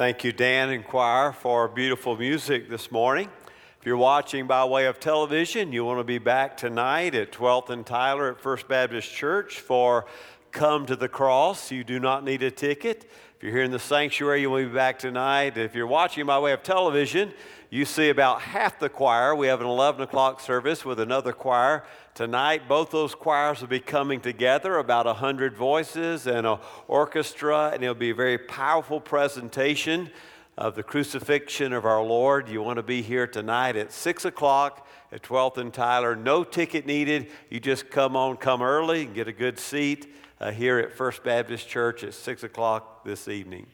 Thank you, Dan and choir, for beautiful music this morning. If you're watching by way of television, you want to be back tonight at 12th and Tyler at First Baptist Church for Come to the Cross. You do not need a ticket. If you're here in the sanctuary, you will be back tonight. If you're watching by way of television, you see about half the choir. We have an 11 o'clock service with another choir tonight. Both those choirs will be coming together, about 100 voices and an orchestra, and it'll be a very powerful presentation of the crucifixion of our Lord. You want to be here tonight at 6 o'clock at 12th and Tyler. No ticket needed. You just come on, come early, and get a good seat uh, here at First Baptist Church at 6 o'clock this evening.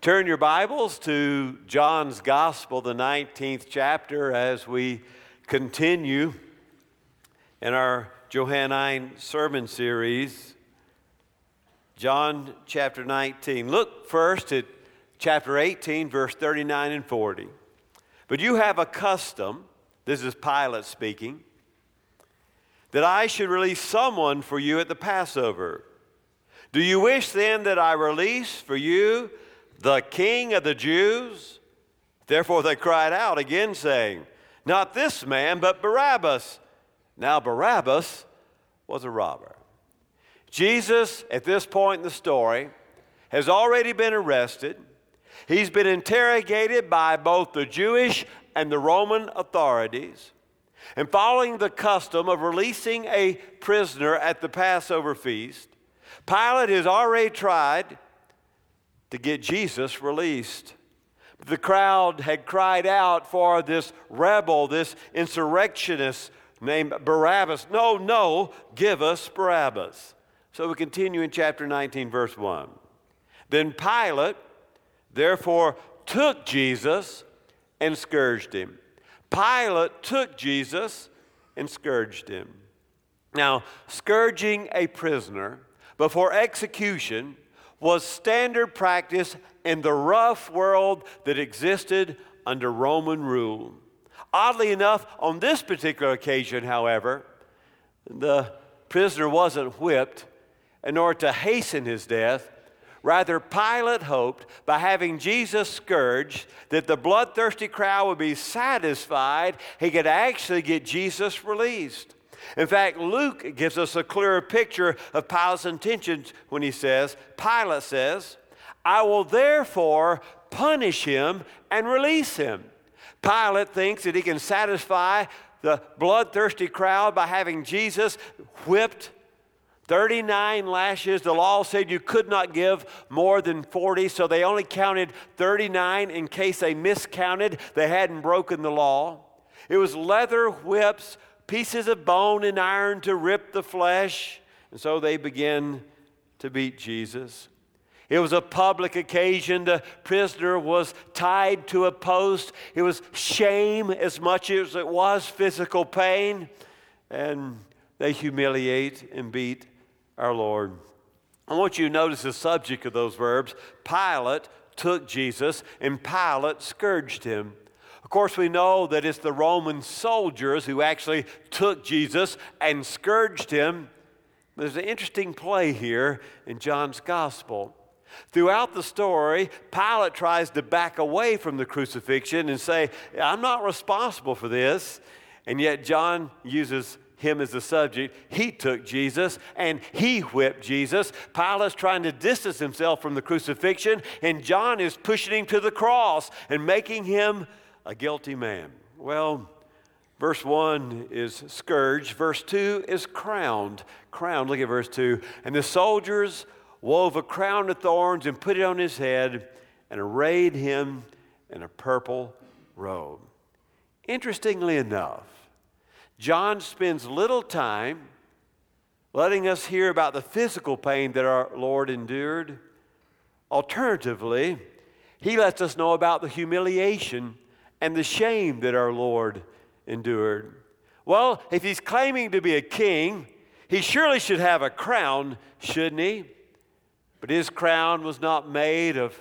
Turn your Bibles to John's Gospel, the 19th chapter, as we continue in our Johannine sermon series. John chapter 19. Look first at chapter 18, verse 39 and 40. But you have a custom, this is Pilate speaking, that I should release someone for you at the Passover. Do you wish then that I release for you the King of the Jews? Therefore they cried out again, saying, Not this man, but Barabbas. Now Barabbas was a robber. Jesus, at this point in the story, has already been arrested. He's been interrogated by both the Jewish and the Roman authorities. And following the custom of releasing a prisoner at the Passover feast, Pilate has already tried to get Jesus released. The crowd had cried out for this rebel, this insurrectionist named Barabbas. No, no, give us Barabbas. So we continue in chapter 19, verse 1. Then Pilate, therefore, took Jesus and scourged him. Pilate took Jesus and scourged him. Now, scourging a prisoner before execution was standard practice in the rough world that existed under Roman rule. Oddly enough, on this particular occasion, however, the prisoner wasn't whipped in order to hasten his death. Rather, Pilate hoped by having Jesus scourged that the bloodthirsty crowd would be satisfied, he could actually get Jesus released. In fact, Luke gives us a clearer picture of Pilate's intentions when he says, Pilate says, I will therefore punish him and release him. Pilate thinks that he can satisfy the bloodthirsty crowd by having Jesus whipped 39 lashes. The law said you could not give more than 40, so they only counted 39 in case they miscounted. They hadn't broken the law. It was leather whips pieces of bone and iron to rip the flesh. And so they begin to beat Jesus. It was a public occasion. The prisoner was tied to a post. It was shame as much as it was physical pain. And they humiliate and beat our Lord. I want you to notice the subject of those verbs. Pilate took Jesus, and Pilate scourged him. Of course, we know that it's the Roman soldiers who actually took Jesus and scourged him. There's an interesting play here in John's gospel. Throughout the story, Pilate tries to back away from the crucifixion and say, I'm not responsible for this. And yet, John uses him as the subject. He took Jesus and he whipped Jesus. Pilate's trying to distance himself from the crucifixion, and John is pushing him to the cross and making him a guilty man? Well, verse 1 is scourged, verse 2 is crowned. Crowned, look at verse 2. And the soldiers wove a crown of thorns and put it on his head and arrayed him in a purple robe. Interestingly enough, John spends little time letting us hear about the physical pain that our Lord endured. Alternatively, he lets us know about the humiliation and the shame that our Lord endured. Well, if he's claiming to be a king, he surely should have a crown, shouldn't he? But his crown was not made of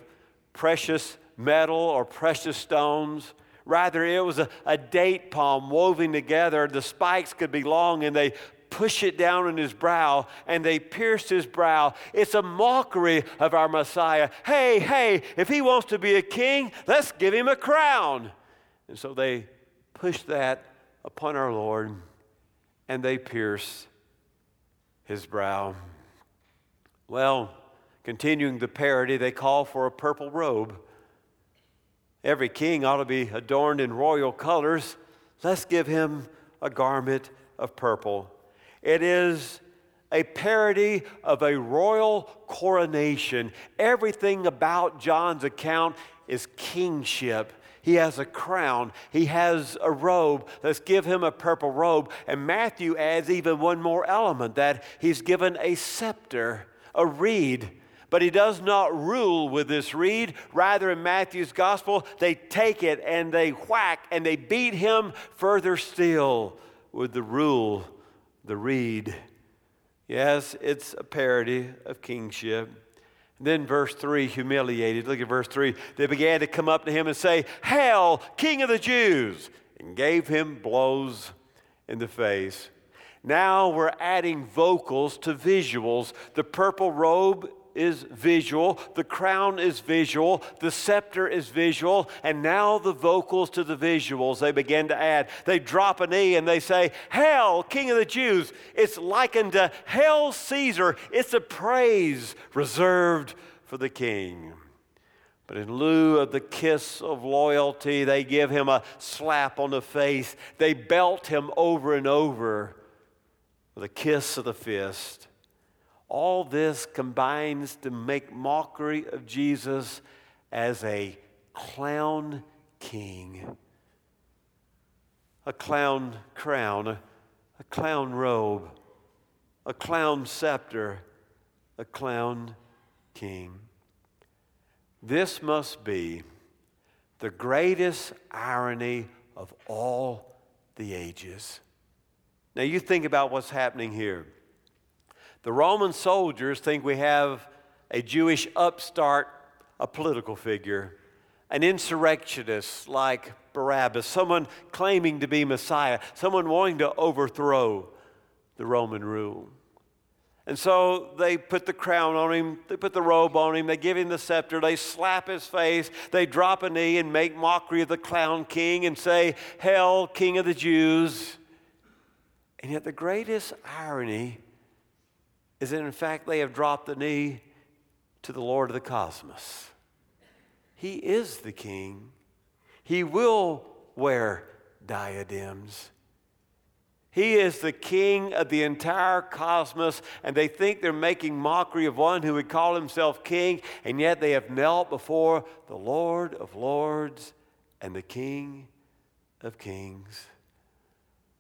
precious metal or precious stones. Rather, it was a, a date palm woven together. The spikes could be long and they push it down on his brow and they pierced his brow. It's a mockery of our Messiah. Hey, hey, if he wants to be a king, let's give him a crown. And so they push that upon our Lord and they pierce his brow. Well, continuing the parody, they call for a purple robe. Every king ought to be adorned in royal colors. Let's give him a garment of purple. It is a parody of a royal coronation. Everything about John's account is kingship. He has a crown. He has a robe. Let's give him a purple robe. And Matthew adds even one more element that he's given a scepter, a reed. But he does not rule with this reed. Rather, in Matthew's gospel, they take it and they whack and they beat him further still with the rule, the reed. Yes, it's a parody of kingship. Then, verse 3, humiliated. Look at verse 3. They began to come up to him and say, Hail, King of the Jews! And gave him blows in the face. Now we're adding vocals to visuals. The purple robe is visual, the crown is visual, the scepter is visual, and now the vocals to the visuals they begin to add. They drop an E and they say, Hail, King of the Jews. It's likened to Hail Caesar. It's a praise reserved for the king. But in lieu of the kiss of loyalty, they give him a slap on the face. They belt him over and over with a kiss of the fist. All this combines to make mockery of Jesus as a clown king, a clown crown, a, clown robe, a clown scepter, a clown king. This must be the greatest irony of all the ages. Now, you think about what's happening here. The Roman soldiers think we have a Jewish upstart, a political figure, an insurrectionist like Barabbas, someone claiming to be Messiah, someone wanting to overthrow the Roman rule. And so they put the crown on him, they put the robe on him, they give him the scepter, they slap his face, they drop a knee and make mockery of the clown king and say, Hail, King of the Jews. And yet, the greatest irony is that in fact they have dropped the knee to the Lord of the cosmos. He is the king. He will wear diadems. He is the king of the entire cosmos, and they think they're making mockery of one who would call himself king, and yet they have knelt before the Lord of lords and the king of kings.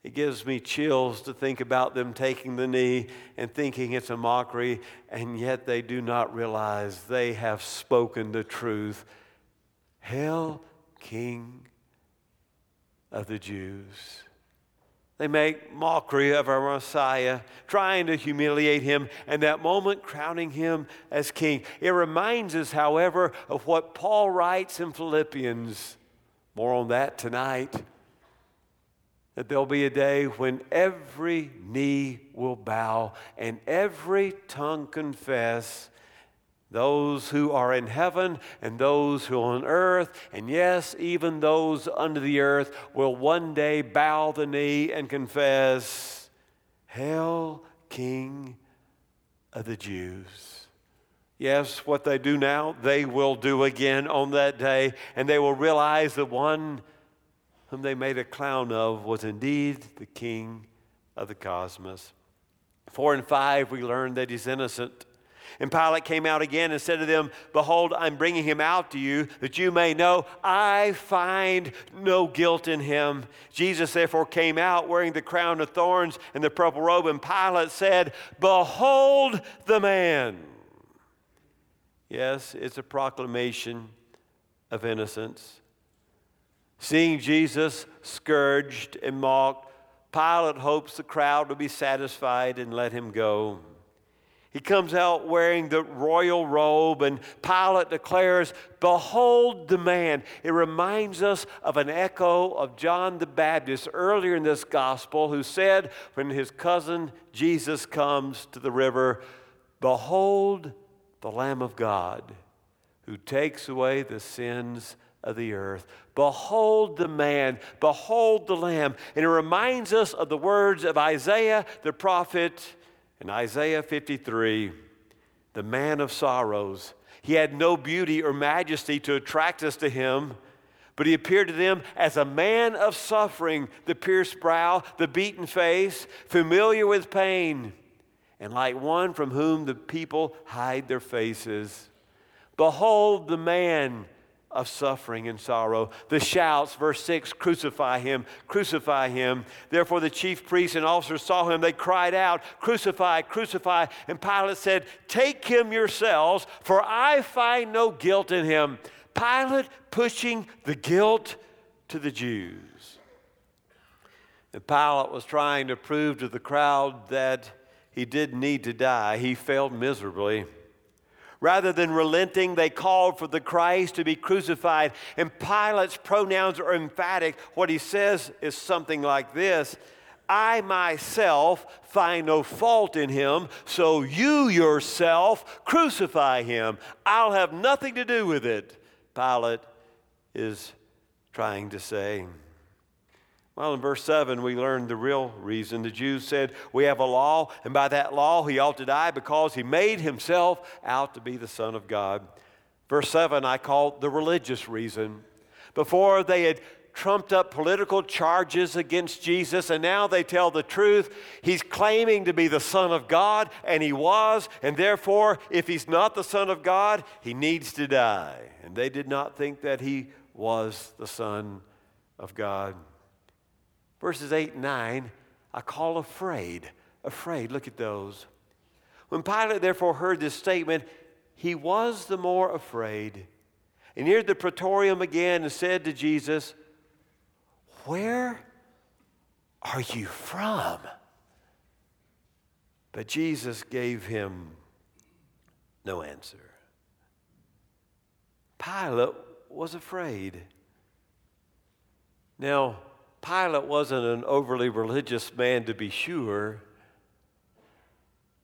It gives me chills to think about them taking the knee and thinking it's a mockery, and yet they do not realize they have spoken the truth. Hail, King of the Jews. They make mockery of our Messiah, trying to humiliate him, and that moment crowning him as king. It reminds us, however, of what Paul writes in Philippians. More on that tonight that there'll be a day when every knee will bow and every tongue confess those who are in heaven and those who are on earth, and yes, even those under the earth will one day bow the knee and confess, Hail, King of the Jews. Yes, what they do now, they will do again on that day, and they will realize the one whom they made a clown of was indeed the king of the cosmos. Four and five, we learn that he's innocent. And Pilate came out again and said to them, Behold, I'm bringing him out to you, that you may know I find no guilt in him. Jesus therefore came out wearing the crown of thorns and the purple robe, and Pilate said, Behold the man. Yes, it's a proclamation of innocence. Seeing Jesus scourged and mocked, Pilate hopes the crowd will be satisfied and let him go. He comes out wearing the royal robe, and Pilate declares, Behold the man. It reminds us of an echo of John the Baptist earlier in this gospel, who said, when his cousin Jesus comes to the river, Behold the Lamb of God who takes away the sins of the earth. Behold the man, behold the Lamb. And it reminds us of the words of Isaiah the prophet in Isaiah 53, the man of sorrows, he had no beauty or majesty to attract us to him, but he appeared to them as a man of suffering, the pierced brow, the beaten face, familiar with pain, and like one from whom the people hide their faces. Behold the man of suffering and sorrow. The shouts, verse 6 crucify him, crucify him. Therefore, the chief priests and officers saw him. They cried out, Crucify, crucify. And Pilate said, Take him yourselves, for I find no guilt in him. Pilate pushing the guilt to the Jews. And Pilate was trying to prove to the crowd that he didn't need to die. He failed miserably. Rather than relenting, they called for the Christ to be crucified. And Pilate's pronouns are emphatic. What he says is something like this I myself find no fault in him, so you yourself crucify him. I'll have nothing to do with it. Pilate is trying to say. Well, in verse 7, we learn the real reason. The Jews said, We have a law, and by that law he ought to die because he made himself out to be the Son of God. Verse 7, I call the religious reason. Before they had trumped up political charges against Jesus, and now they tell the truth. He's claiming to be the Son of God, and he was, and therefore, if he's not the Son of God, he needs to die. And they did not think that he was the Son of God. Verses 8 and 9, I call afraid. Afraid. Look at those. When Pilate therefore heard this statement, he was the more afraid. And neared the praetorium again and said to Jesus, Where are you from? But Jesus gave him no answer. Pilate was afraid. Now, Pilate wasn't an overly religious man, to be sure,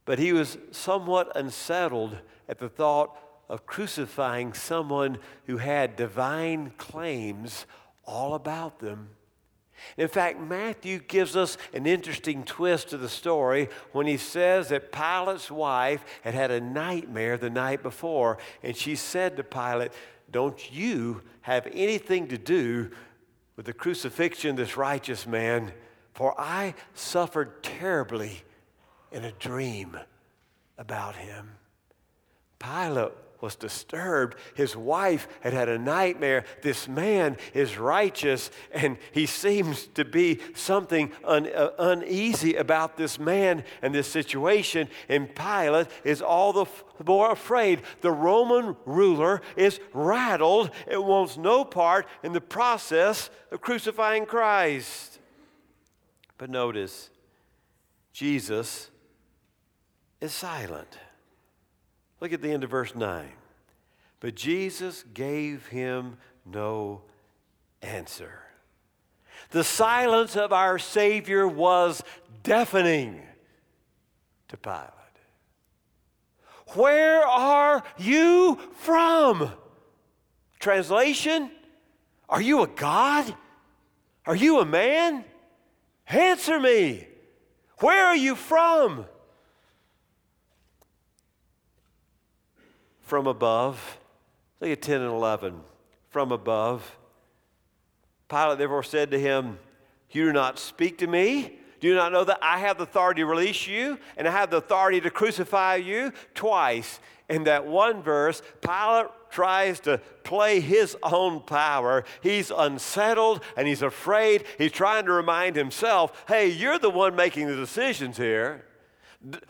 but he was somewhat unsettled at the thought of crucifying someone who had divine claims all about them. In fact, Matthew gives us an interesting twist to the story when he says that Pilate's wife had had a nightmare the night before, and she said to Pilate, Don't you have anything to do with the crucifixion this righteous man, for I suffered terribly in a dream about him. Pilate was disturbed. His wife had had a nightmare. This man is righteous, and he seems to be something un, uh, uneasy about this man and this situation. And Pilate is all the f- more afraid. The Roman ruler is rattled and wants no part in the process of crucifying Christ. But notice, Jesus is silent. Look at the end of verse 9. But Jesus gave him no answer. The silence of our Savior was deafening to Pilate. Where are you from? Translation Are you a God? Are you a man? Answer me. Where are you from? From above. Look at 10 and 11. From above. Pilate therefore said to him, You do not speak to me? Do you not know that I have the authority to release you and I have the authority to crucify you? Twice in that one verse, Pilate tries to play his own power. He's unsettled and he's afraid. He's trying to remind himself, hey, you're the one making the decisions here.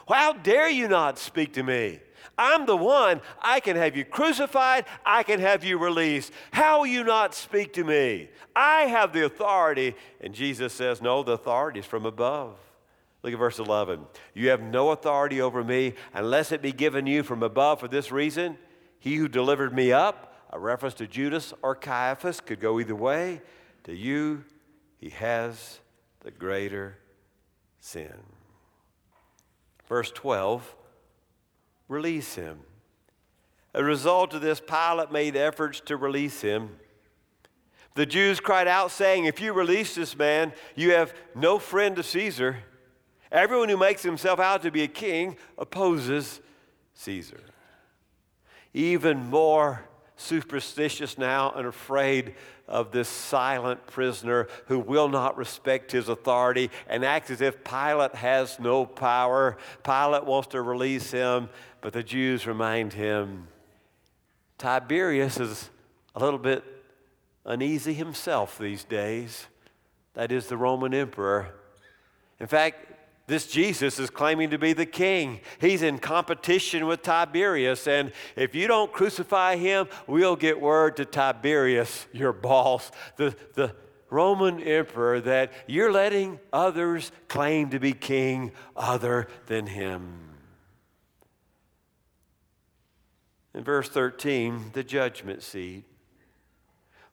How dare you not speak to me? I'm the one. I can have you crucified. I can have you released. How will you not speak to me? I have the authority. And Jesus says, No, the authority is from above. Look at verse 11. You have no authority over me unless it be given you from above. For this reason, he who delivered me up, a reference to Judas or Caiaphas, could go either way. To you, he has the greater sin. Verse 12 release him. As a result of this, Pilate made efforts to release him. The Jews cried out, saying, If you release this man, you have no friend of Caesar. Everyone who makes himself out to be a king opposes Caesar. Even more superstitious now and afraid of this silent prisoner who will not respect his authority and acts as if Pilate has no power. Pilate wants to release him, but the Jews remind him Tiberius is a little bit uneasy himself these days. That is the Roman emperor. In fact, this Jesus is claiming to be the king. He's in competition with Tiberius. And if you don't crucify him, we'll get word to Tiberius, your boss, the, the Roman emperor, that you're letting others claim to be king other than him. In verse 13, the judgment seat.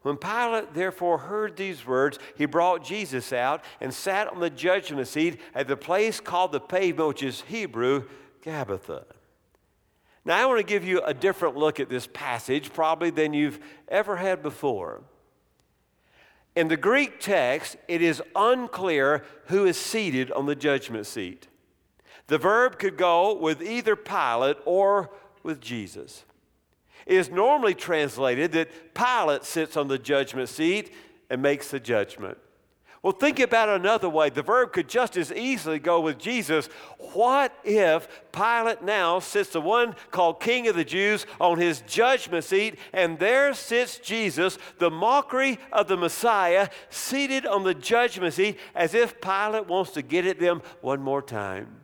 When Pilate therefore heard these words, he brought Jesus out and sat on the judgment seat at the place called the pavement, which is Hebrew, Gabbatha. Now, I want to give you a different look at this passage, probably than you've ever had before. In the Greek text, it is unclear who is seated on the judgment seat. The verb could go with either Pilate or with Jesus is normally translated that Pilate sits on the judgment seat and makes the judgment. Well, think about it another way. The verb could just as easily go with Jesus. What if Pilate now sits the one called King of the Jews on his judgment seat, and there sits Jesus, the mockery of the Messiah, seated on the judgment seat as if Pilate wants to get at them one more time?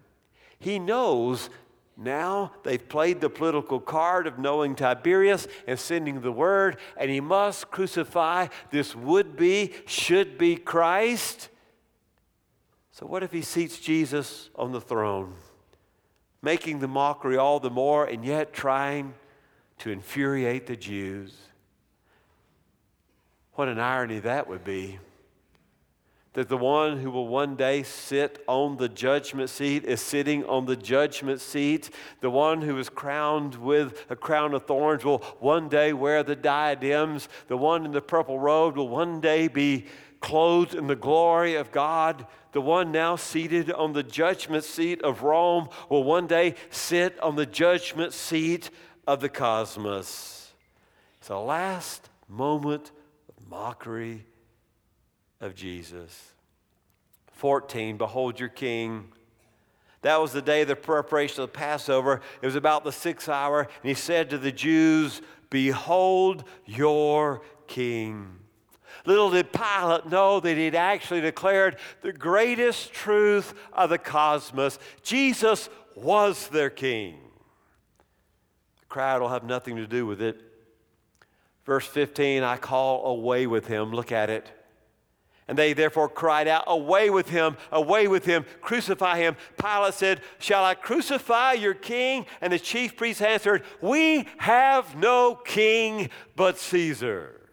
He knows now they've played the political card of knowing Tiberius and sending the word, and he must crucify this would be, should be Christ. So, what if he seats Jesus on the throne, making the mockery all the more, and yet trying to infuriate the Jews? What an irony that would be that the one who will one day sit on the judgment seat is sitting on the judgment seat. The one who is crowned with a crown of thorns will one day wear the diadems. The one in the purple robe will one day be clothed in the glory of God. The one now seated on the judgment seat of Rome will one day sit on the judgment seat of the cosmos. It's a last moment of mockery of Jesus. 14, behold your king. That was the day of the preparation of the Passover. It was about the sixth hour, and he said to the Jews, Behold your king. Little did Pilate know that he'd actually declared the greatest truth of the cosmos Jesus was their king. The crowd will have nothing to do with it. Verse 15, I call away with him. Look at it. And they therefore cried out, Away with him, away with him, crucify him. Pilate said, Shall I crucify your king? And the chief priests answered, We have no king but Caesar.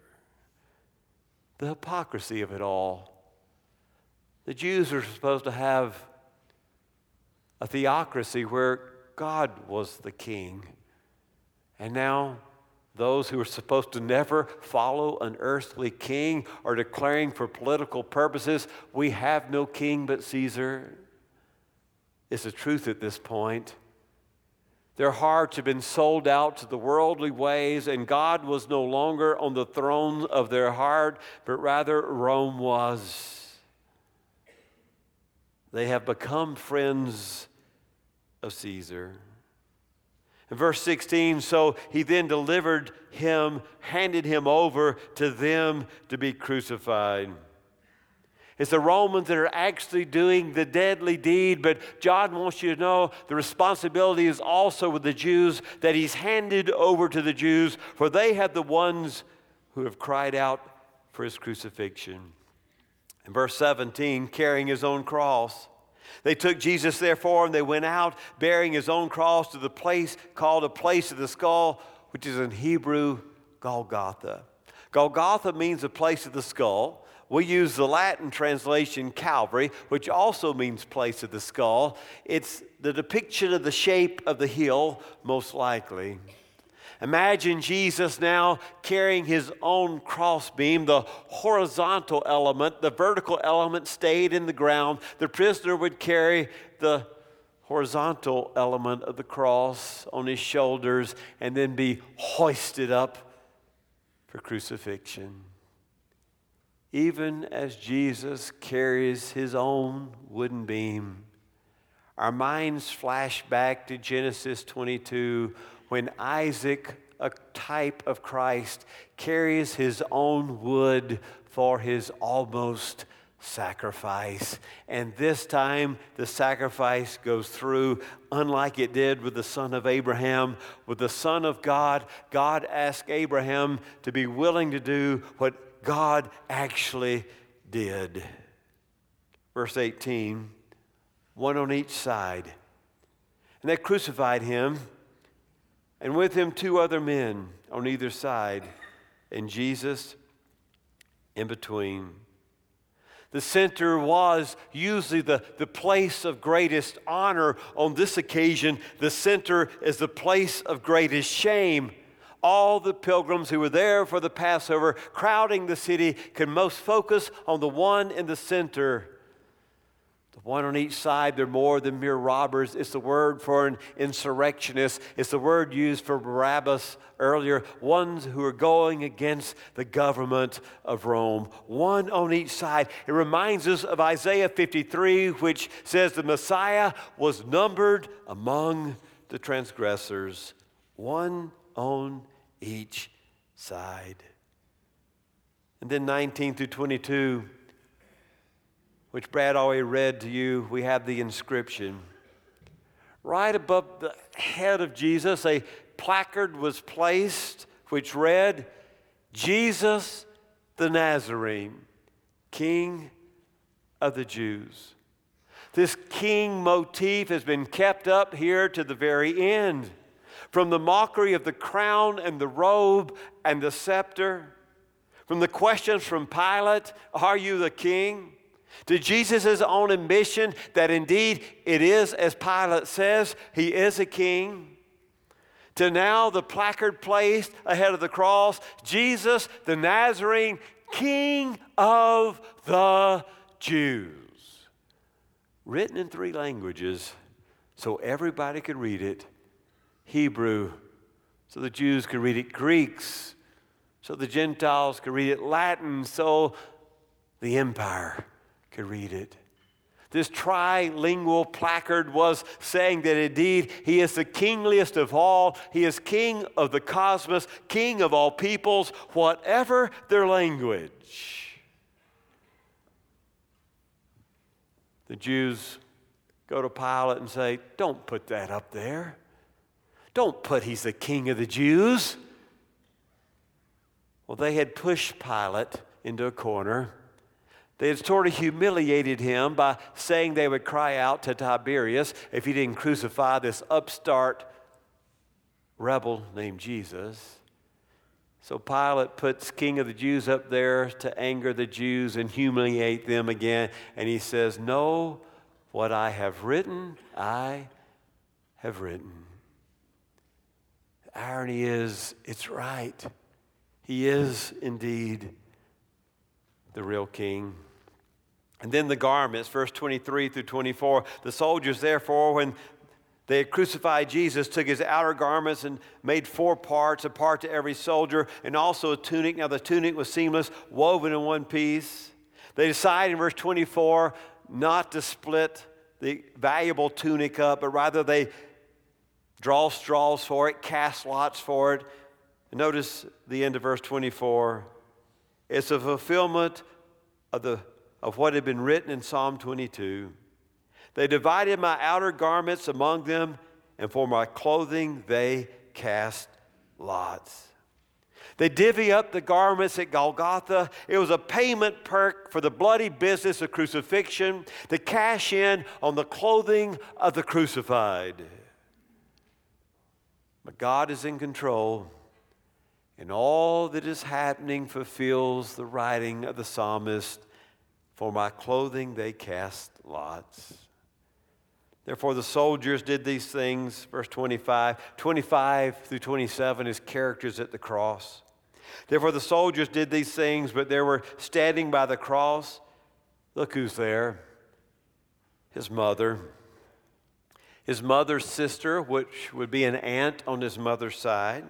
The hypocrisy of it all. The Jews were supposed to have a theocracy where God was the king. And now those who are supposed to never follow an earthly king are declaring for political purposes, we have no king but Caesar. It's the truth at this point. Their hearts had been sold out to the worldly ways, and God was no longer on the throne of their heart, but rather Rome was. They have become friends of Caesar. Verse 16, so he then delivered him, handed him over to them to be crucified. It's the Romans that are actually doing the deadly deed, but John wants you to know the responsibility is also with the Jews that he's handed over to the Jews, for they have the ones who have cried out for his crucifixion. In verse 17, carrying his own cross, They took Jesus, therefore, and they went out bearing his own cross to the place called a place of the skull, which is in Hebrew Golgotha. Golgotha means a place of the skull. We use the Latin translation Calvary, which also means place of the skull. It's the depiction of the shape of the hill, most likely. Imagine Jesus now carrying his own crossbeam. The horizontal element, the vertical element stayed in the ground. The prisoner would carry the horizontal element of the cross on his shoulders and then be hoisted up for crucifixion. Even as Jesus carries his own wooden beam, our minds flash back to Genesis 22 when Isaac, a type of Christ, carries his own wood for his almost sacrifice. And this time, the sacrifice goes through, unlike it did with the son of Abraham. With the son of God, God asked Abraham to be willing to do what God actually did. Verse 18 one on each side. And they crucified him and with him two other men on either side, and Jesus in between. The center was usually the, the place of greatest honor. On this occasion, the center is the place of greatest shame. All the pilgrims who were there for the Passover, crowding the city, could most focus on the one in the center the one on each side, they're more than mere robbers. It's the word for an insurrectionist. It's the word used for Barabbas earlier, ones who are going against the government of Rome. One on each side. It reminds us of Isaiah 53, which says the Messiah was numbered among the transgressors, one on each side. And then 19 through 22 which Brad already read to you, we have the inscription. Right above the head of Jesus, a placard was placed which read, Jesus the Nazarene, King of the Jews. This king motif has been kept up here to the very end. From the mockery of the crown and the robe and the scepter, from the questions from Pilate, Are you the king? To Jesus' own admission that indeed it is as Pilate says, he is a king, to now the placard placed ahead of the cross, Jesus the Nazarene, King of the Jews. Written in three languages so everybody could read it. Hebrew, so the Jews could read it, Greeks, so the Gentiles could read it, Latin, so the empire could read it. This trilingual placard was saying that indeed he is the kingliest of all. He is king of the cosmos, king of all peoples, whatever their language. The Jews go to Pilate and say, Don't put that up there. Don't put he's the king of the Jews. Well, they had pushed Pilate into a corner they had sort of humiliated him by saying they would cry out to Tiberius if he didn't crucify this upstart rebel named Jesus. So Pilate puts King of the Jews up there to anger the Jews and humiliate them again. And he says, No, what I have written, I have written. The irony is, it's right. He is indeed the real king. And then the garments, verse 23 through 24. The soldiers, therefore, when they had crucified Jesus, took his outer garments and made four parts, a part to every soldier, and also a tunic. Now, the tunic was seamless, woven in one piece. They decided in verse 24 not to split the valuable tunic up, but rather they draw straws for it, cast lots for it. And notice the end of verse 24. It's a fulfillment of the of what had been written in Psalm 22. They divided my outer garments among them, and for my clothing they cast lots. They divvy up the garments at Golgotha. It was a payment perk for the bloody business of crucifixion to cash in on the clothing of the crucified. But God is in control, and all that is happening fulfills the writing of the psalmist For my clothing they cast lots. Therefore, the soldiers did these things, verse 25. 25 through 27 is characters at the cross. Therefore, the soldiers did these things, but there were standing by the cross. Look who's there his mother. His mother's sister, which would be an aunt on his mother's side.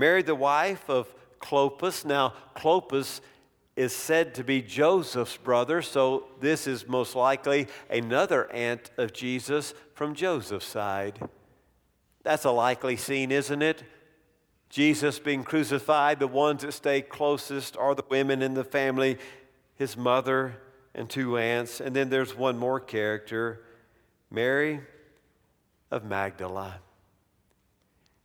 Mary, the wife of Clopas. Now, Clopas is said to be Joseph's brother, so this is most likely another aunt of Jesus from Joseph's side. That's a likely scene, isn't it? Jesus being crucified, the ones that stay closest are the women in the family, his mother and two aunts. And then there's one more character, Mary of Magdala.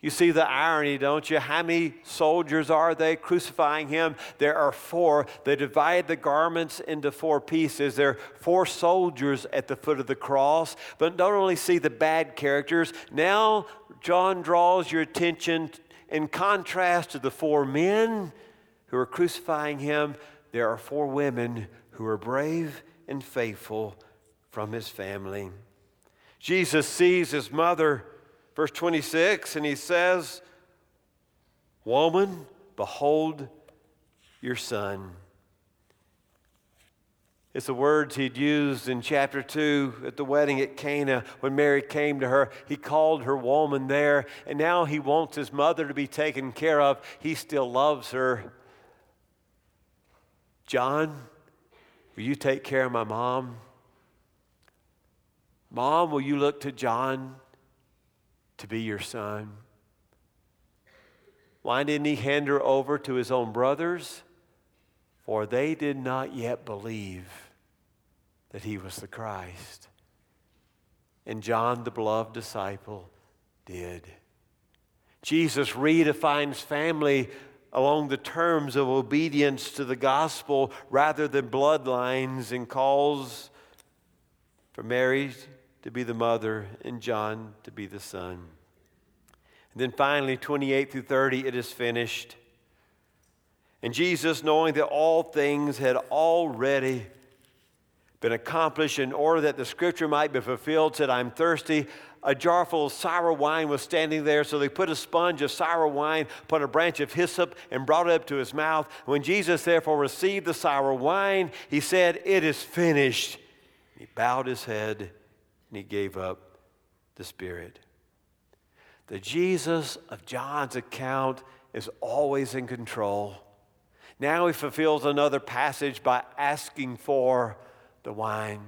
You see the irony, don't you? How many soldiers are they crucifying him? There are four. They divide the garments into four pieces. There are four soldiers at the foot of the cross. But don't only see the bad characters, now John draws your attention in contrast to the four men who are crucifying him, there are four women who are brave and faithful from his family. Jesus sees his mother, verse 26, and he says, Woman, behold your son. It's the words he'd used in chapter 2 at the wedding at Cana when Mary came to her. He called her woman there, and now he wants his mother to be taken care of. He still loves her. John, will you take care of my mom? Mom, will you look to John to be your son? Why didn't he hand her over to his own brothers? For they did not yet believe that he was the Christ. And John, the beloved disciple, did. Jesus redefines family along the terms of obedience to the gospel rather than bloodlines and calls for Mary to be the mother and John to be the son. And then finally, 28 through 30, it is finished. And Jesus, knowing that all things had already been accomplished in order that the scripture might be fulfilled, said, I'm thirsty. A jar full of sour wine was standing there, so they put a sponge of sour wine, put a branch of hyssop, and brought it up to his mouth. When Jesus therefore received the sour wine, he said, It is finished. He bowed his head and he gave up the Spirit. The Jesus of John's account is always in control. Now he fulfills another passage by asking for the wine.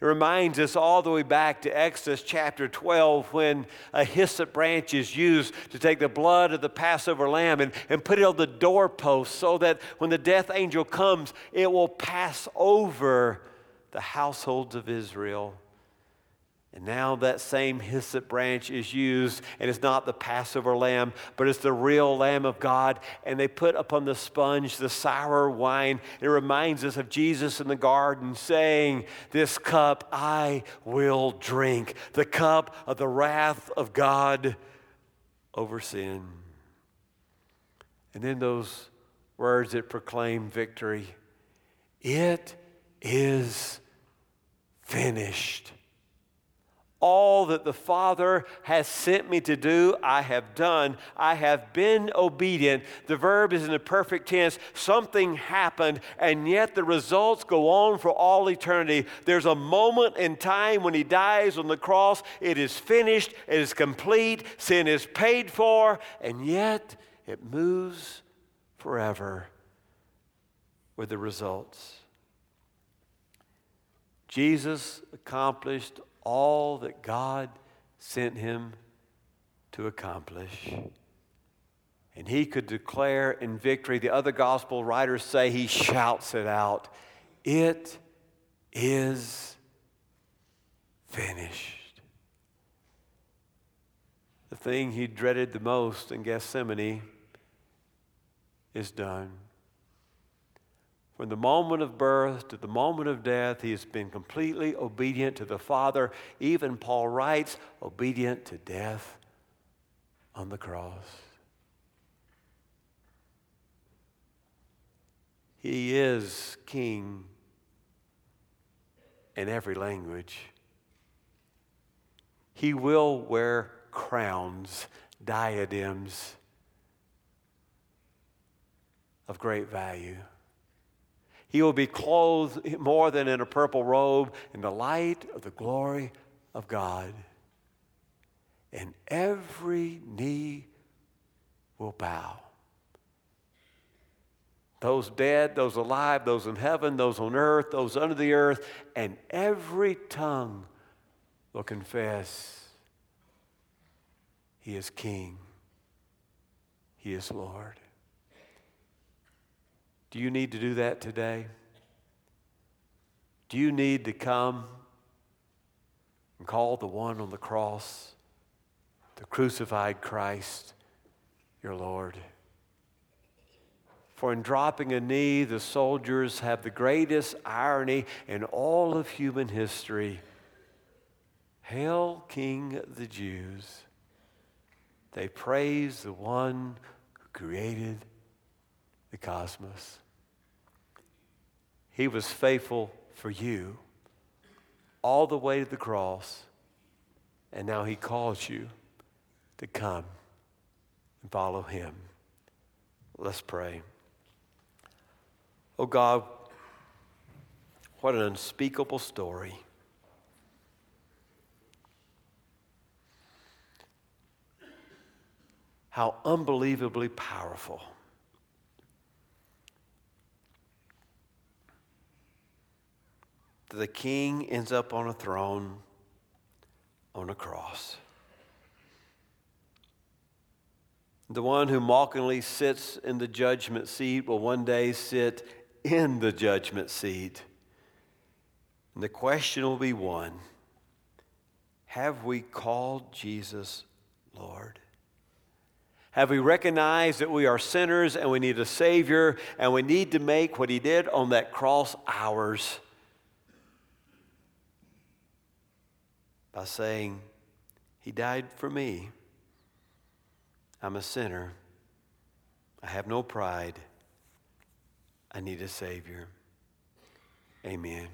It reminds us all the way back to Exodus chapter 12 when a hyssop branch is used to take the blood of the Passover lamb and, and put it on the doorpost so that when the death angel comes, it will pass over the households of Israel. And now that same hyssop branch is used, and it's not the Passover lamb, but it's the real Lamb of God. And they put upon the sponge the sour wine. It reminds us of Jesus in the garden saying, This cup I will drink, the cup of the wrath of God over sin. And then those words that proclaim victory it is finished. All that the Father has sent me to do, I have done. I have been obedient. The verb is in the perfect tense. Something happened, and yet the results go on for all eternity. There's a moment in time when He dies on the cross. It is finished, it is complete, sin is paid for, and yet it moves forever with the results. Jesus accomplished all that God sent him to accomplish. And he could declare in victory. The other gospel writers say he shouts it out It is finished. The thing he dreaded the most in Gethsemane is done. From the moment of birth to the moment of death, he has been completely obedient to the Father. Even Paul writes, obedient to death on the cross. He is King in every language. He will wear crowns, diadems of great value. He will be clothed more than in a purple robe in the light of the glory of God. And every knee will bow. Those dead, those alive, those in heaven, those on earth, those under the earth, and every tongue will confess He is King, He is Lord. Do you need to do that today? Do you need to come and call the one on the cross, the crucified Christ, your Lord? For in dropping a knee, the soldiers have the greatest irony in all of human history. Hail, King of the Jews. They praise the one who created the cosmos. He was faithful for you all the way to the cross, and now He calls you to come and follow Him. Let's pray. Oh God, what an unspeakable story. How unbelievably powerful. The king ends up on a throne on a cross. The one who mockingly sits in the judgment seat will one day sit in the judgment seat. And the question will be one Have we called Jesus Lord? Have we recognized that we are sinners and we need a Savior and we need to make what He did on that cross ours? By saying, He died for me. I'm a sinner. I have no pride. I need a Savior. Amen.